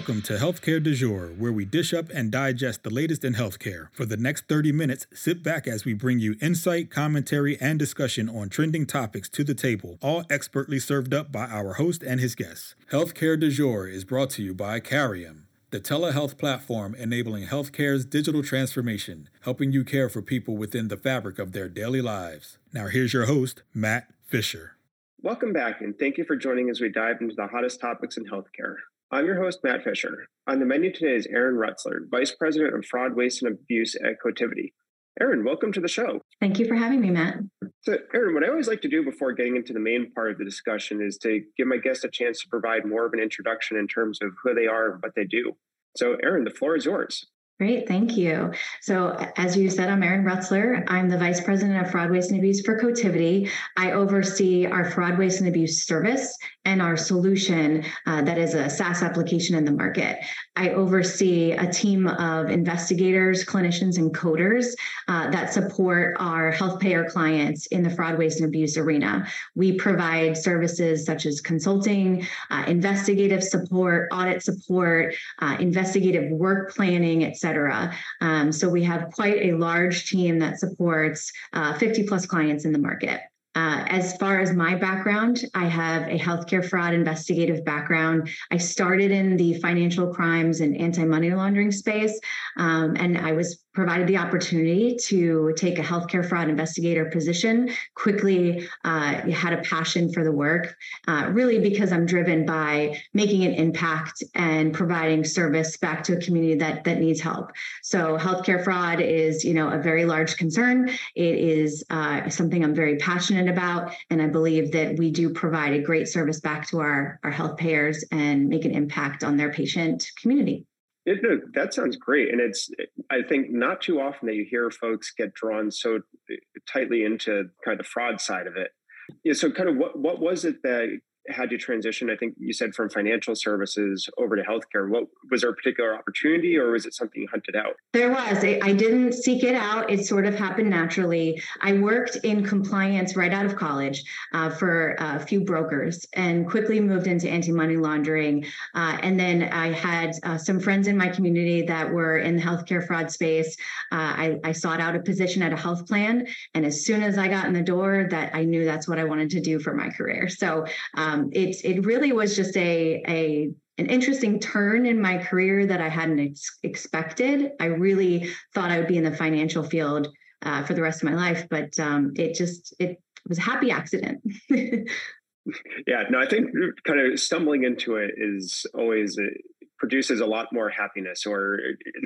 Welcome to Healthcare Du Jour, where we dish up and digest the latest in healthcare. For the next 30 minutes, sit back as we bring you insight, commentary, and discussion on trending topics to the table, all expertly served up by our host and his guests. Healthcare Du Jour is brought to you by Carium, the telehealth platform enabling healthcare's digital transformation, helping you care for people within the fabric of their daily lives. Now, here's your host, Matt Fisher. Welcome back, and thank you for joining as we dive into the hottest topics in healthcare. I'm your host, Matt Fisher. On the menu today is Aaron Rutzler, Vice President of Fraud, Waste, and Abuse at Cotiviti. Aaron, welcome to the show. Thank you for having me, Matt. So, Aaron, what I always like to do before getting into the main part of the discussion is to give my guests a chance to provide more of an introduction in terms of who they are and what they do. So, Aaron, the floor is yours. Great, thank you. So, as you said, I'm Erin Rutzler. I'm the Vice President of Fraud, Waste, and Abuse for Cotiviti. I oversee our fraud, waste, and abuse service and our solution uh, that is a SaaS application in the market. I oversee a team of investigators, clinicians, and coders uh, that support our health payer clients in the fraud, waste, and abuse arena. We provide services such as consulting, uh, investigative support, audit support, uh, investigative work planning, et cetera. Um, so we have quite a large team that supports uh, 50 plus clients in the market. Uh, as far as my background, I have a healthcare fraud investigative background. I started in the financial crimes and anti money laundering space, um, and I was provided the opportunity to take a healthcare fraud investigator position. Quickly uh, had a passion for the work, uh, really because I'm driven by making an impact and providing service back to a community that that needs help. So healthcare fraud is, you know, a very large concern. It is uh, something I'm very passionate about, and I believe that we do provide a great service back to our our health payers and make an impact on their patient community. It, no, that sounds great, and it's I think not too often that you hear folks get drawn so eh, tightly into kind of the fraud side of it. Yeah, so kind of what what was it that had to transition? I think you said from financial services over to healthcare. What was there a particular opportunity, or was it something you hunted out? There was. I didn't seek it out. It sort of happened naturally. I worked in compliance right out of college uh, for a few brokers, and quickly moved into anti-money laundering. Uh, and then I had uh, some friends in my community that were in the healthcare fraud space. Uh, I, I sought out a position at a health plan, and as soon as I got in the door, that I knew that's what I wanted to do for my career. So. Um, um, it it really was just a a an interesting turn in my career that I hadn't ex- expected. I really thought I would be in the financial field uh, for the rest of my life, but um, it just it was a happy accident. yeah, no, I think kind of stumbling into it is always a, produces a lot more happiness or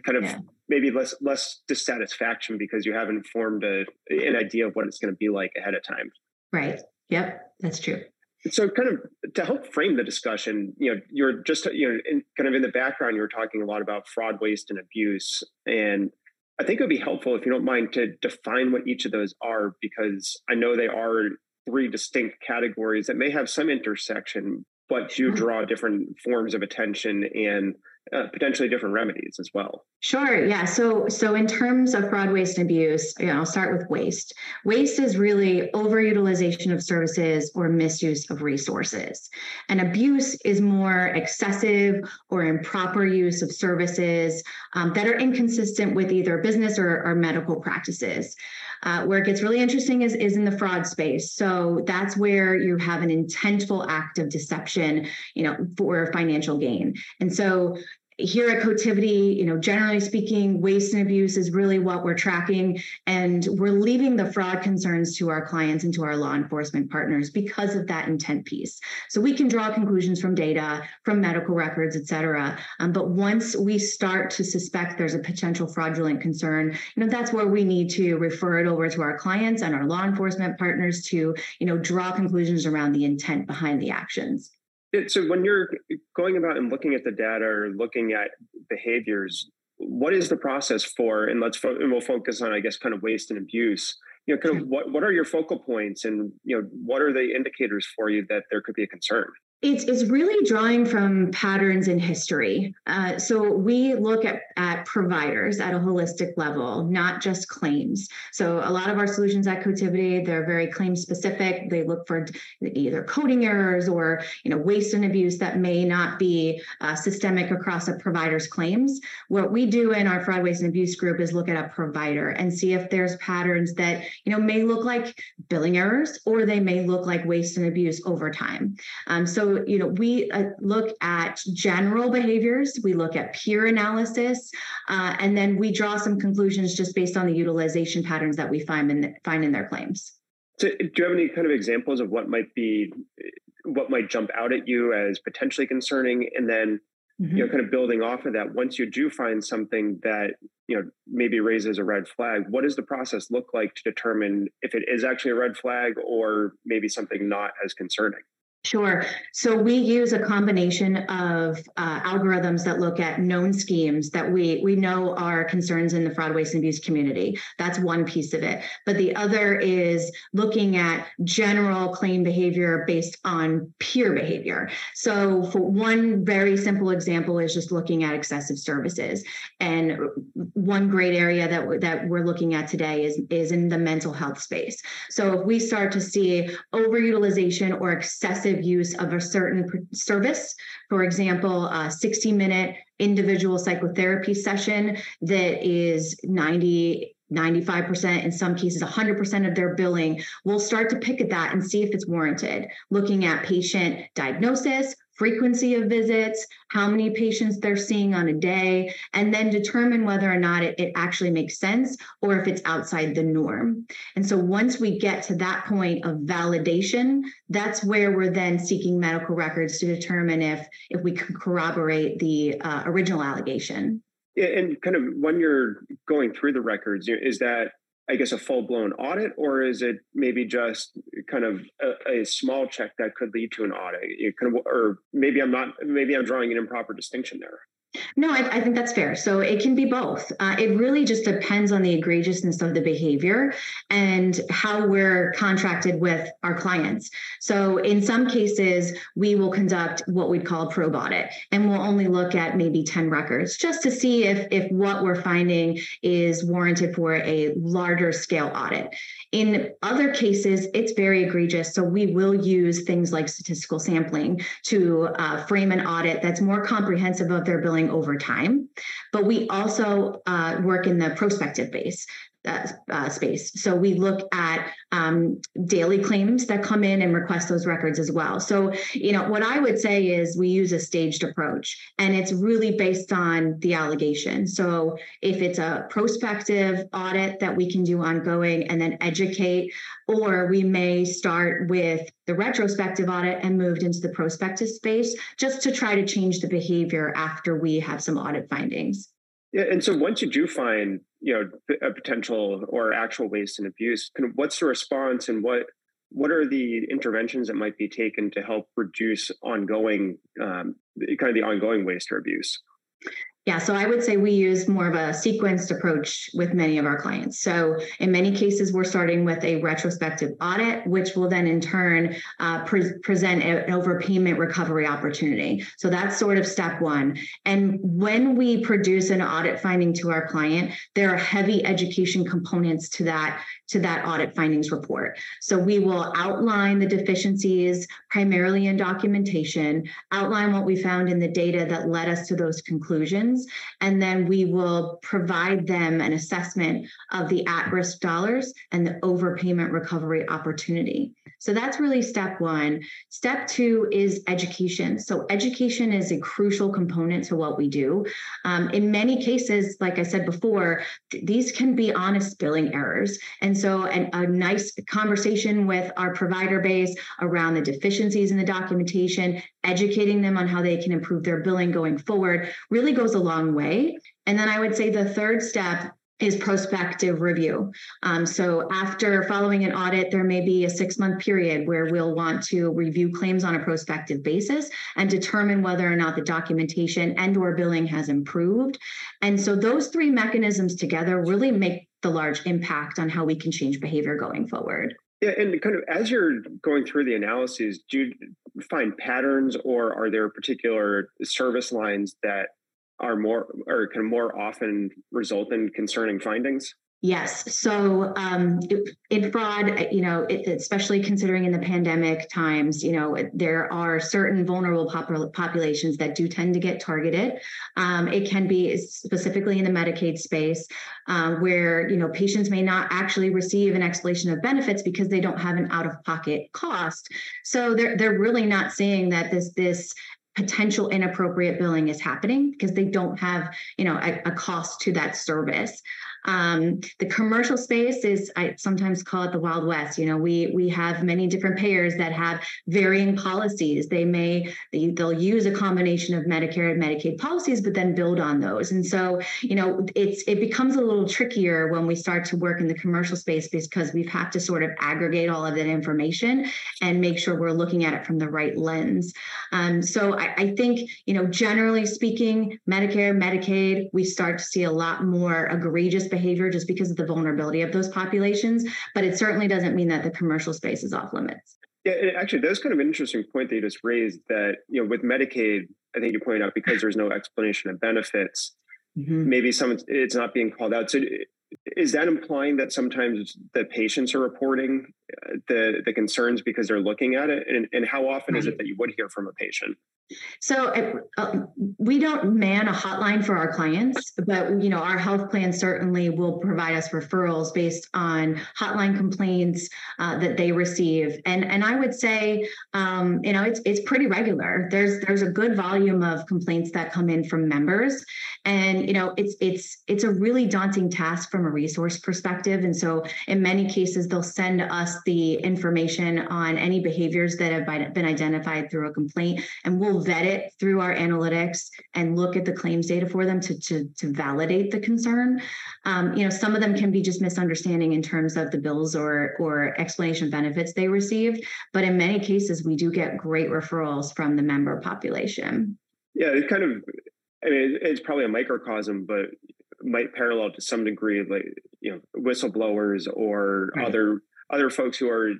kind of yeah. maybe less less dissatisfaction because you haven't formed a, an idea of what it's going to be like ahead of time. Right. Yep, that's true. So, kind of to help frame the discussion, you know, you're just you know, in, kind of in the background, you were talking a lot about fraud, waste, and abuse, and I think it would be helpful if you don't mind to define what each of those are, because I know they are three distinct categories that may have some intersection, but do mm-hmm. draw different forms of attention and uh, potentially different remedies as well. Sure. Yeah. So, so in terms of fraud, waste, and abuse, you know, I'll start with waste. Waste is really overutilization of services or misuse of resources, and abuse is more excessive or improper use of services um, that are inconsistent with either business or, or medical practices. Uh, where it gets really interesting is, is in the fraud space. So that's where you have an intentful act of deception, you know, for financial gain. And so here at Cotiviti, you know, generally speaking, waste and abuse is really what we're tracking, and we're leaving the fraud concerns to our clients and to our law enforcement partners because of that intent piece. So we can draw conclusions from data, from medical records, et cetera. Um, but once we start to suspect there's a potential fraudulent concern, you know, that's where we need to refer it over to our clients and our law enforcement partners to, you know, draw conclusions around the intent behind the actions so when you're going about and looking at the data or looking at behaviors what is the process for and let's fo- and we'll focus on i guess kind of waste and abuse. You know kind of what, what are your focal points and you know what are the indicators for you that there could be a concern It's, it's really drawing from patterns in history. Uh, so we look at, at providers at a holistic level, not just claims. So a lot of our solutions at Cotiviti, they're very claim specific. They look for either coding errors or you know waste and abuse that may not be uh, systemic across a provider's claims. What we do in our fraud, waste, and abuse group is look at a provider and see if there's patterns that you know may look like billing errors or they may look like waste and abuse over time. Um, so you know, we uh, look at general behaviors, we look at peer analysis, uh, and then we draw some conclusions just based on the utilization patterns that we find in the, find in their claims. So, do you have any kind of examples of what might be, what might jump out at you as potentially concerning, and then mm-hmm. you know, kind of building off of that, once you do find something that you know maybe raises a red flag, what does the process look like to determine if it is actually a red flag or maybe something not as concerning? Sure. So we use a combination of uh, algorithms that look at known schemes that we we know are concerns in the fraud, waste, and abuse community. That's one piece of it. But the other is looking at general claim behavior based on peer behavior. So for one very simple example is just looking at excessive services. And one great area that that we're looking at today is is in the mental health space. So if we start to see overutilization or excessive use of a certain service. For example, a 60 minute individual psychotherapy session that is 90 95%, in some cases 100% of their billing, we'll start to pick at that and see if it's warranted. Looking at patient diagnosis, frequency of visits, how many patients they're seeing on a day, and then determine whether or not it, it, actually makes sense or if it's outside the norm. And so once we get to that point of validation, that's where we're then seeking medical records to determine if if we can corroborate the uh, original allegation. And kind of when you're going through the records, is that I guess a full blown audit, or is it maybe just kind of a, a, small check that could lead to an audit? Or maybe I'm not, maybe I'm drawing an improper distinction there. No, I, I, think that's fair. So it can be both. Uh, it really just depends on the egregiousness of the behavior and how we're contracted with our clients. So in some cases, we will conduct what we'd call a probe audit, and we'll only look at maybe 10 records just to see if, if what we're finding is warranted for a larger scale audit. In other cases, it's very egregious. So we will use things like statistical sampling to uh, frame an audit that's more comprehensive of their billing over time. But we also uh, work in the prospective base uh, space. So we look at um, daily claims that come in and request those records as well. So, you know, what I would say is we use a staged approach and it's really based on the allegation. So if it's a prospective audit that we can do ongoing and then educate, or we may start with the retrospective audit and moved into the prospective space just to try to change the behavior after we have some audit findings. Yeah, and so once you do find you know a potential or actual waste and abuse, kind of what's the response and what what are the interventions that might be taken to help reduce ongoing um, kind of the ongoing waste or abuse? Yeah, so I would say we use more of a sequenced approach with many of our clients. So in many cases, we're starting with a retrospective audit, which will then in turn uh, pre- present an overpayment recovery opportunity. So that's sort of step one. And when we produce an audit finding to our client, there are heavy education components to that to that audit findings report. So we will outline the deficiencies primarily in documentation, outline what we found in the data that led us to those conclusions, and then we will provide them an assessment of the at risk dollars and the overpayment recovery opportunity. So that's really step one. Step two is education. So education is a crucial component to what we do. Um, in many cases, like I said before, th- these can be honest billing errors. And so an, a nice conversation with our provider base around the deficiencies in the documentation, educating them on how they can improve their billing going forward really goes a long way. And then I would say the third step is prospective review. Um, so after following an audit, there may be a six month period where we'll want to review claims on a prospective basis and determine whether or not the documentation and or billing has improved. And so those three mechanisms together really make the large impact on how we can change behavior going forward. Yeah, and kind of as you're going through the analyses, do you find patterns, or are there particular service lines that are more or of more often result in concerning findings? Yes. So um, in fraud, you know, especially considering in the pandemic times, you know, there are certain vulnerable pop- populations that do tend to get targeted. Um, it can be specifically in the Medicaid space uh, where, you know, patients may not actually receive an explanation of benefits because they don't have an out-of-pocket cost. So they're, they're really not seeing that this, this potential inappropriate billing is happening because they don't have you know a, a cost to that service um, the commercial space is I sometimes call it the Wild West. You know, we we have many different payers that have varying policies. They may they, they'll use a combination of Medicare and Medicaid policies, but then build on those. And so, you know, it's it becomes a little trickier when we start to work in the commercial space because we have had to sort of aggregate all of that information and make sure we're looking at it from the right lens. Um, so I, I think, you know, generally speaking, Medicare, Medicaid, we start to see a lot more egregious behavior just because of the vulnerability of those populations. But it certainly doesn't mean that the commercial space is off limits. Yeah, actually, that's kind of an interesting point that you just raised. That you know, with Medicaid, I think you pointed out because there's no explanation of benefits, mm-hmm. maybe some it's not being called out. So, is that implying that sometimes the patients are reporting uh, the the concerns because they're looking at it, and, and how often is it that you would hear from a patient? So uh, we don't man a hotline for our clients, but you know our health plan certainly will provide us referrals based on hotline complaints uh, that they receive, and and I would say um, you know it's it's pretty regular. There's there's a good volume of complaints that come in from members, and you know it's it's it's a really daunting task from a resource perspective, and so in many cases they'll send us the information on any behaviors that have been identified through a complaint, and we'll vet it through our analytics and look at the claims data for them to, to, to validate the concern. Um, you know, some of them can be just misunderstanding in terms of the bills or, or explanation benefits they received. But in many cases, we do get great referrals from the member population. Yeah, it kind of, I mean, it's probably a microcosm, but might parallel to some degree, like, you know, whistleblowers or right. other other folks who are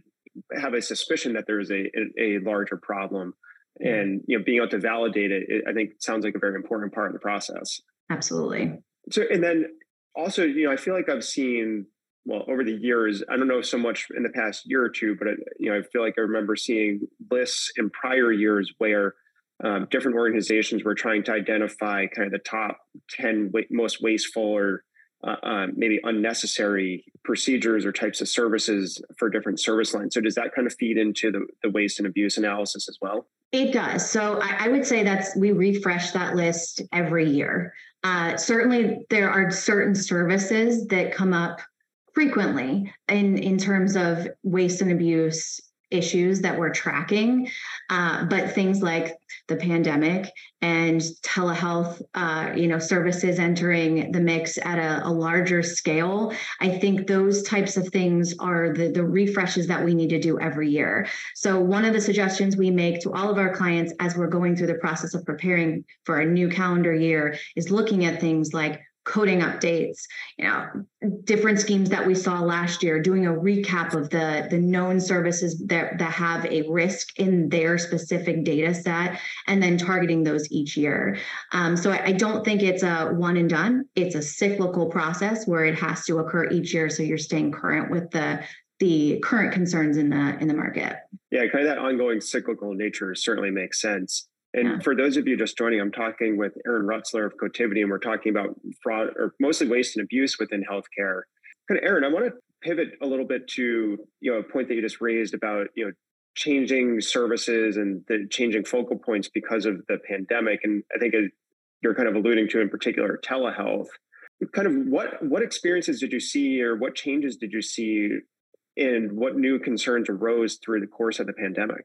have a suspicion that there's a, a, a larger problem. And you know being able to validate it, it, i think sounds like a very important part of the process. Absolutely. So and then also you know i feel like i've seen well over the years i don't know so much in the past year or two but I, you know i feel like i remember seeing lists in prior years where um, different organizations were trying to identify kind of the top 10 most wasteful or uh, uh, maybe unnecessary procedures or types of services for different service lines. So does that kind of feed into the, the waste and abuse analysis as well? It does. So I, I would say that's we refresh that list every year. Uh, certainly, there are certain services that come up frequently in in terms of waste and abuse issues that we're tracking, uh, but things like the pandemic and telehealth, uh, you know, services entering the mix at a, a, larger scale. I think those types of things are the the refreshes that we need to do every year. So one of the suggestions we make to all of our clients as we're going through the process of preparing for a new calendar year is looking at things like coding updates, you know, different schemes that we saw last year, doing a recap of the, the known services that, that have a risk in their specific data set, and then targeting those each year. Um, so I, I don't think it's a one and done. It's a cyclical process where it has to occur each year. So you're staying current with the the current concerns in the in the market. Yeah, kind of that ongoing cyclical nature certainly makes sense. And yeah. for those of you just joining, I'm talking with Erin Rutzler of Cotiviti, and we're talking about fraud or mostly waste and abuse within healthcare. Kind of, Erin, I want to pivot a little bit to you know a point that you just raised about you know changing services and the changing focal points because of the pandemic, and I think you're kind of alluding to in particular telehealth. Kind of what what experiences did you see, or what changes did you see, and what new concerns arose through the course of the pandemic?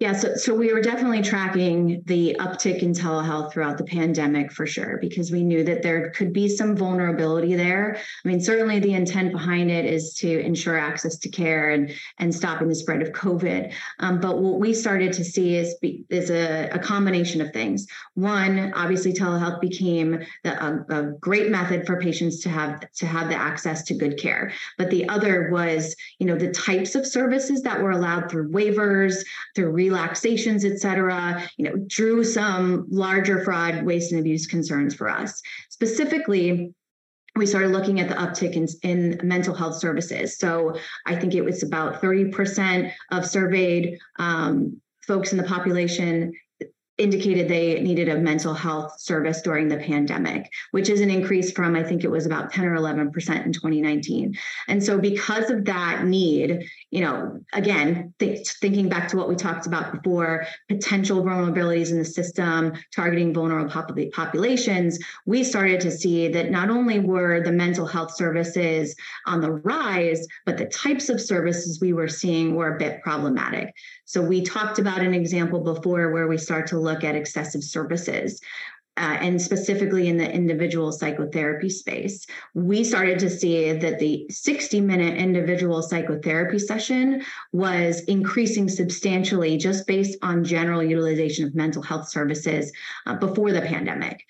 Yeah, so, so we were definitely tracking the uptick in telehealth throughout the pandemic for sure, because we knew that there could be some vulnerability there. I mean, certainly the intent behind it is to ensure access to care and, and stopping the spread of COVID. Um, but what we started to see is, is a, a combination of things. One, obviously, telehealth became the, a, a great method for patients to have to have the access to good care. But the other was, you know, the types of services that were allowed through waivers, through relaxations, et cetera, you know, drew some larger fraud, waste, and abuse concerns for us. Specifically, we started looking at the uptick in, in mental health services. So I think it was about 30% of surveyed um, folks in the population indicated they needed a mental health service during the pandemic, which is an increase from, I think it was about 10 or 11% in 2019. And so, because of that need, you know, again, th- thinking back to what we talked about before, potential vulnerabilities in the system, targeting vulnerable pop- populations, we started to see that not only were the mental health services on the rise, but the types of services we were seeing were a bit problematic. So we talked about an example before where we start to look at excessive services. Uh, and specifically in the individual psychotherapy space, we started to see that the 60 minute individual psychotherapy session was increasing substantially just based on general utilization of mental health services uh, before the pandemic.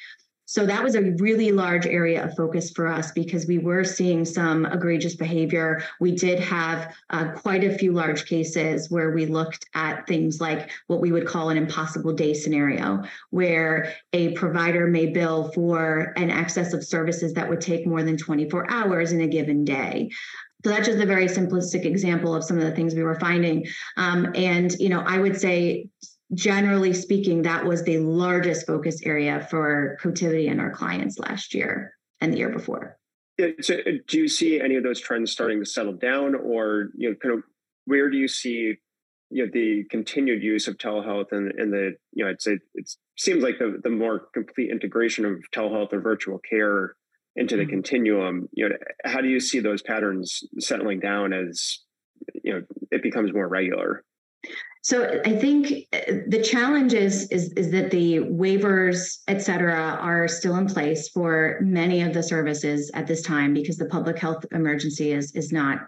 So that was a really large area of focus for us because we were seeing some egregious behavior. We did have uh, quite a few large cases where we looked at things like what we would call an impossible day scenario, where a provider may bill for an excess of services that would take more than 24 hours in a given day. So that's just a very simplistic example of some of the things we were finding. Um, and, you know, I would say generally speaking, that was the largest focus area for Cotiviti and our clients last year and the year before. So uh, do you see any of those trends starting to settle down, or you know, kind of where do you see you know the continued use of telehealth and, and the you know I'd say it seems like the the more complete integration of telehealth or virtual care into the mm-hmm. continuum. You know, how do you see those patterns settling down as you know it becomes more regular? So I think uh, the challenge is, is, is that the waivers, et cetera, are still in place for many of the services at this time because the public health emergency is, is not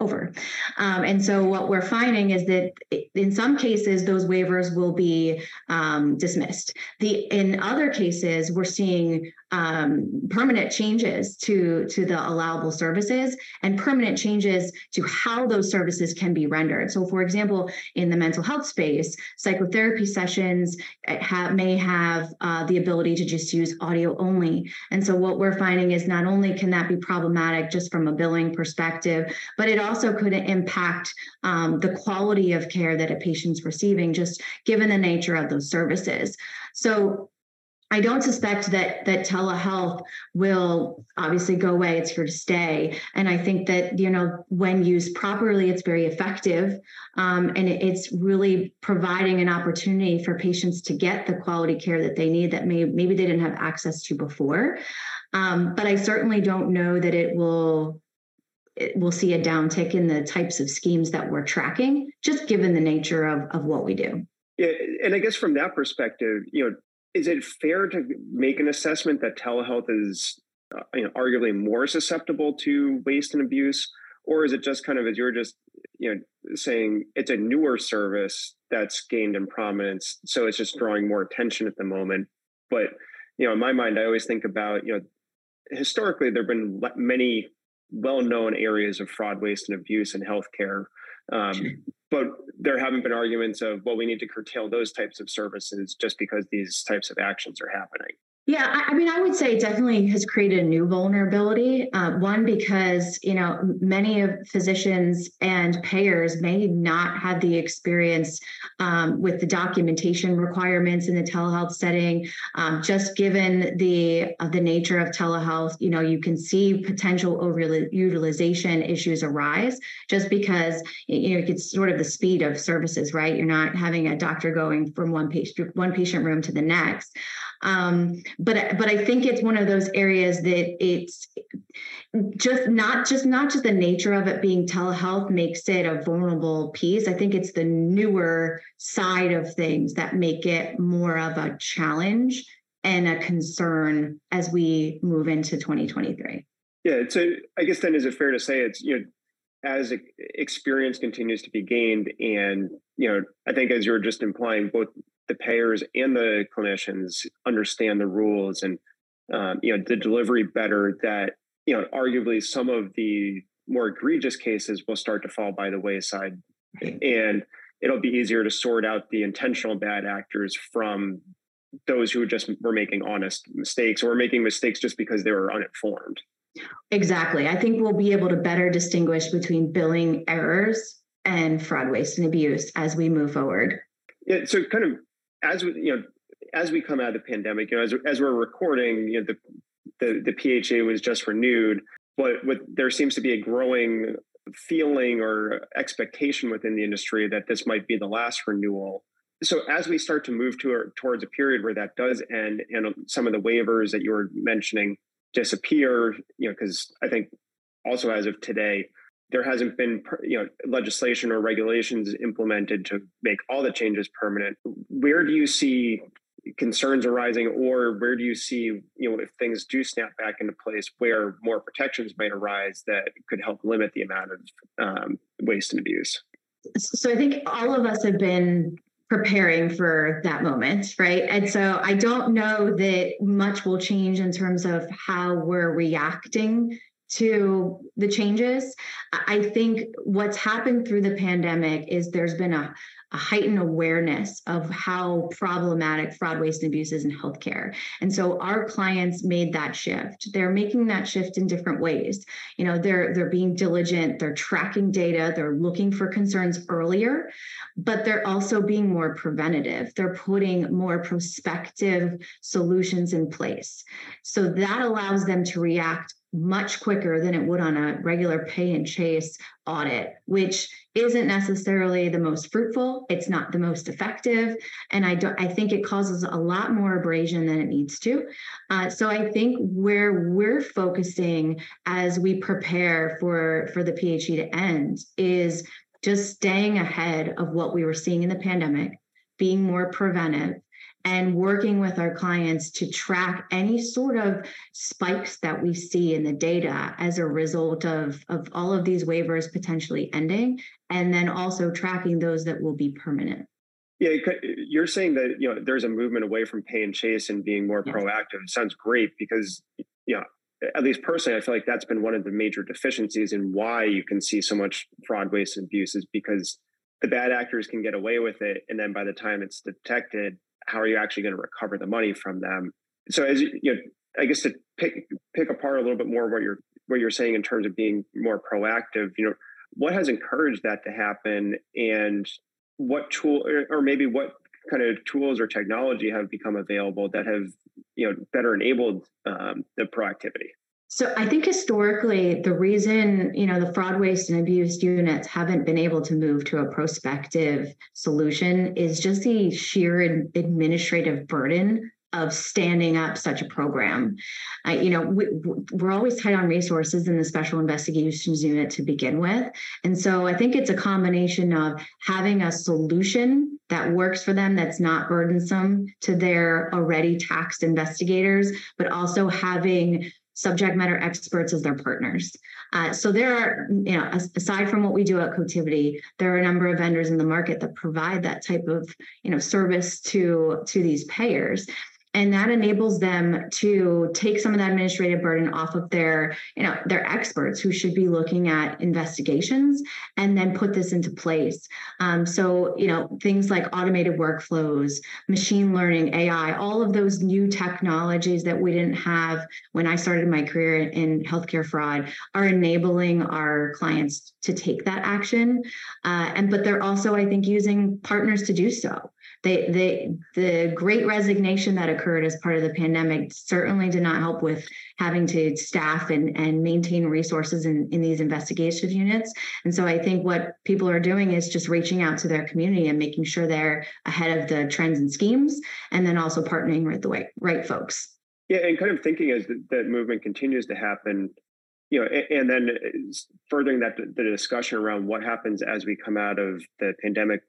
over. Um, and so what we're finding is that in some cases those waivers will be um, dismissed. The in other cases we're seeing um, permanent changes to to the allowable services and permanent changes to how those services can be rendered. So, for example, in the mental health space, psychotherapy sessions eh, have, may have uh, the ability to just use audio only. And so, what we're finding is not only can that be problematic just from a billing perspective, but it also could impact um, the quality of care that a patient's receiving, just given the nature of those services. So I don't suspect that that telehealth will obviously go away. It's here to stay, and I think that you know when used properly, it's very effective, um, and it's really providing an opportunity for patients to get the quality care that they need that may maybe they didn't have access to before. Um, but I certainly don't know that it will it will see a downtick in the types of schemes that we're tracking, just given the nature of of what we do. Yeah, and I guess from that perspective, you know, is it fair to make an assessment that telehealth is uh, you know, arguably more susceptible to waste and abuse? Or is it just kind of as you're just you know saying it's a newer service that's gained in prominence so it's just drawing more attention at the moment? But you know in my mind i always think about you know historically there have been many well-known areas of fraud waste and abuse in healthcare um, but there haven't been arguments of well we need to curtail those types of services just because these types of actions are happening yeah, I, mean, I would say it definitely has created a new vulnerability. Uh, one, because you know many of physicians and payers may not have the experience um, with the documentation requirements in the telehealth setting. Um, just given the uh, the nature of telehealth, you know, you can see potential overutilization issues arise just because you know it's sort of the speed of services, right? You're not having a doctor going from one patient one patient room to the next. Um, but but I think it's one of those areas that it's just not just not just the nature of it being telehealth makes it a vulnerable piece. I think it's the newer side of things that make it more of a challenge and a concern as we move into 2023 yeah so i guess then is it fair to say it's you know as experience continues to be gained and you know i think as you were just implying both the payers and the clinicians understand the rules and um, you know the delivery better that you know arguably some of the more egregious cases will start to fall by the wayside. And it'll be easier to sort out the intentional bad actors from those who just were making honest mistakes or making mistakes just because they were uninformed. Exactly. I think we'll be able to better distinguish between billing errors and fraud waste and abuse as we move forward. Yeah so kind of as we you know as we come out of the pandemic, you know, as, as we're recording, you know, the, the, the PHA was just renewed, but there seems to be a growing feeling or expectation within the industry that this might be the last renewal. So as we start to move to, towards a period where that does end and some of the waivers that you were mentioning disappear, you know, because I think also as of today, there hasn't been you know legislation or regulations implemented to make all the changes permanent. Where do you see concerns arising or where do you see you know if things do snap back into place where more protections might arise that could help limit the amount of um, waste and abuse? So i think all of us have been preparing for that moment right? And so i don't know that much will change in terms of how we're reacting to the changes. I think what's happened through the pandemic is there's been a, a heightened awareness of how problematic fraud, waste, and abuse is in healthcare. And so our clients made that shift. They're making that shift in different ways. You know, they're they're being diligent, they're tracking data, they're looking for concerns earlier, but they're also being more preventative. They're putting more prospective solutions in place. So that allows them to react much quicker than it would on a regular pay and chase audit, which isn't necessarily the most fruitful. It's not the most effective, and I don't. I think it causes a lot more abrasion than it needs to. Uh, so I think where we're focusing as we prepare for for the PHE to end is just staying ahead of what we were seeing in the pandemic, being more preventive, and working with our clients to track any sort of spikes that we see in the data as a result of, of all of these waivers potentially ending, and then also tracking those that will be permanent. Yeah, you're saying that you know there's a movement away from pay and chase and being more yes. proactive. It sounds great because you know at least personally, I feel like that's been one of the major deficiencies in why you can see so much fraud, waste, and abuse is because the bad actors can get away with it, and then by the time it's detected, how are you actually going to recover the money from them? So as you know, I guess to pick pick apart a little bit more what you're what you're saying in terms of being more proactive, you know, what has encouraged that to happen and what tool or maybe what kind of tools or technology have become available that have you know better enabled um, the proactivity so I think historically, the reason you know the fraud, waste, and abuse units haven't been able to move to a prospective solution is just the sheer administrative burden of standing up such a program. Uh, you know, we, we're always tight on resources in the special investigations unit to begin with. And so I think it's a combination of having a solution that works for them that's not burdensome to their already taxed investigators, but also having subject matter experts as their partners. Uh, so there are, you know, aside from what we do at Cotiviti, there are a number of vendors in the market that provide that type of, you know, service to to these payers and that enables them to take some of that administrative burden off of their you know their experts who should be looking at investigations and then put this into place. Um, so you know things like automated workflows machine learning ai all of those new technologies that we didn't have when i started my career in healthcare fraud are enabling our clients to take that action. Uh, and but they're also i think using partners to do so they, they, the great resignation that occurred as part of the pandemic certainly did not help with having to staff and, and maintain resources in, in these investigative units. And so I think what people are doing is just reaching out to their community and making sure they're ahead of the trends and schemes, and then also partnering with the right, right folks. Yeah, and kind of thinking as that movement continues to happen, you know, and, then uh, furthering that the discussion around what happens as we come out of the pandemic,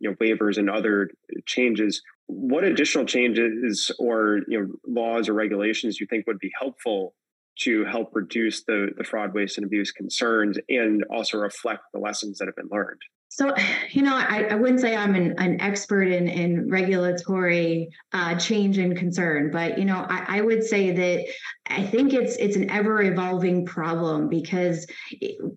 you know, waivers and other changes. What additional changes or you know laws or regulations you think would be helpful to help reduce the the fraud, waste, and abuse concerns, and also reflect the lessons that have been learned? So, you know, I, I wouldn't say I'm an, an expert in, in regulatory uh, change and concern, but you know, I, I, would say that I think it's it's an ever evolving problem because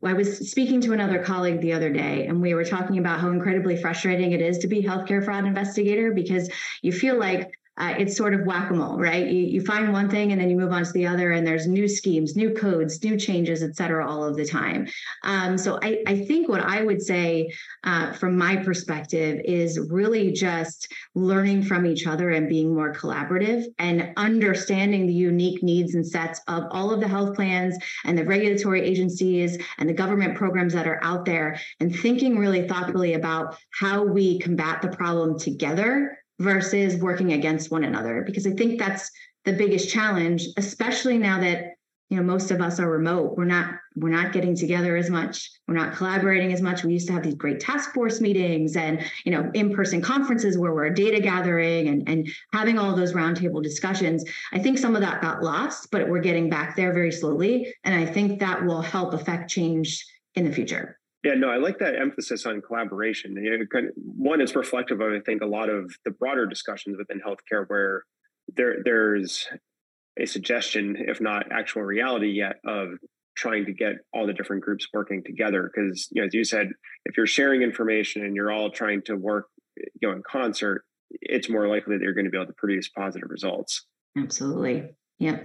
I was speaking to another colleague the other day, and we were talking about how incredibly frustrating it is to be healthcare fraud investigator because you feel like uh, it's sort of whack-a-mole, right? You, you find one thing and then you move on to the other, and there's new schemes, new codes, new changes, et cetera, all of the time. Um, so I, I, think what I would say uh, from my perspective is really just learning from each other and being more collaborative and understanding the unique needs and sets of all of the health plans and the regulatory agencies and the government programs that are out there and thinking really thoughtfully about how we combat the problem together versus working against one another because i think that's the biggest challenge especially now that you know most of us are remote. We're not we're not getting together as much. We're not collaborating as much. We used to have these great task force meetings and you know in-person conferences where we're data gathering and and having all those roundtable discussions. I think some of that got lost but we're getting back there very slowly. And i think that will help affect change in the future yeah, no, I like that emphasis on collaboration. one, it's reflective of I think a lot of the broader discussions within healthcare where there there's a suggestion, if not actual reality yet, of trying to get all the different groups working together. Because you know, as you said, if you're sharing information and you're all trying to work, you know, in concert, it's more likely that you're going to be able to produce positive results. Absolutely. Yeah.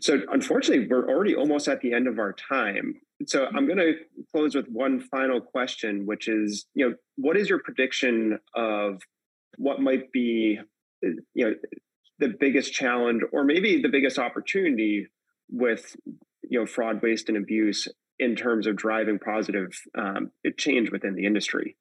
So unfortunately, we're already almost at the end of our time. So I'm going to close with one final question, which is, you know, what is your prediction of what might be, you know, the biggest challenge or maybe the biggest opportunity with, you know, fraud, waste, and abuse in terms of driving positive um, change within the industry?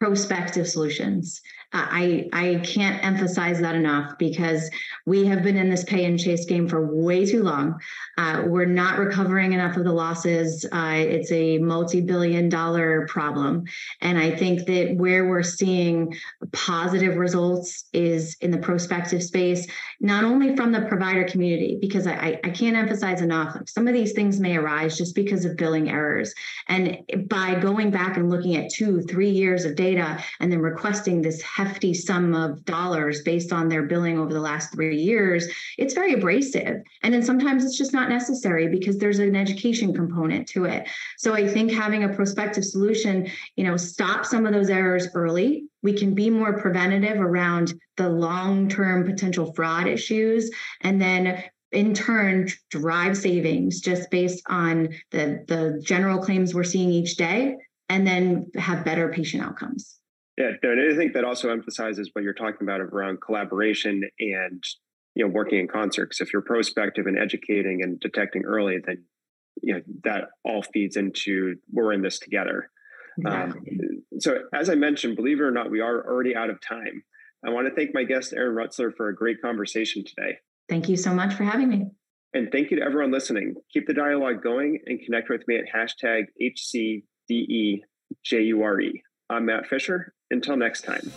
Prospective solutions. Uh, I I can't emphasize that enough because we have been in this pay and chase game for way too long. Uh, we're not recovering enough of the losses. Uh, it's a multi-billion-dollar problem, and I think that where we're seeing positive results is in the prospective space, not only from the provider community, because I I can't emphasize enough. Some of these things may arise just because of billing errors, and by going back and looking at two, three years of data data and then requesting this hefty sum of dollars based on their billing over the last three years, it's very abrasive. And then sometimes it's just not necessary because there's an education component to it. So I think having a prospective solution, you know, stop some of those errors early. We can be more preventative around the long term potential fraud issues and then in turn drive savings just based on the the general claims we're seeing each day and then have better patient outcomes. Yeah, and I think that also emphasizes what you're talking about around collaboration and you know working in concert. Because if you're prospective and educating and detecting early, then you know that all feeds into we're in this together. Um, exactly. Um, so, as I mentioned, believe it or not, we are already out of time. I want to thank my guest Aaron Rutzler for a great conversation today. Thank you so much for having me. And thank you to everyone listening. Keep the dialogue going and connect with me at hashtag HC D E J U R E. I'm Matt Fisher. Until next time.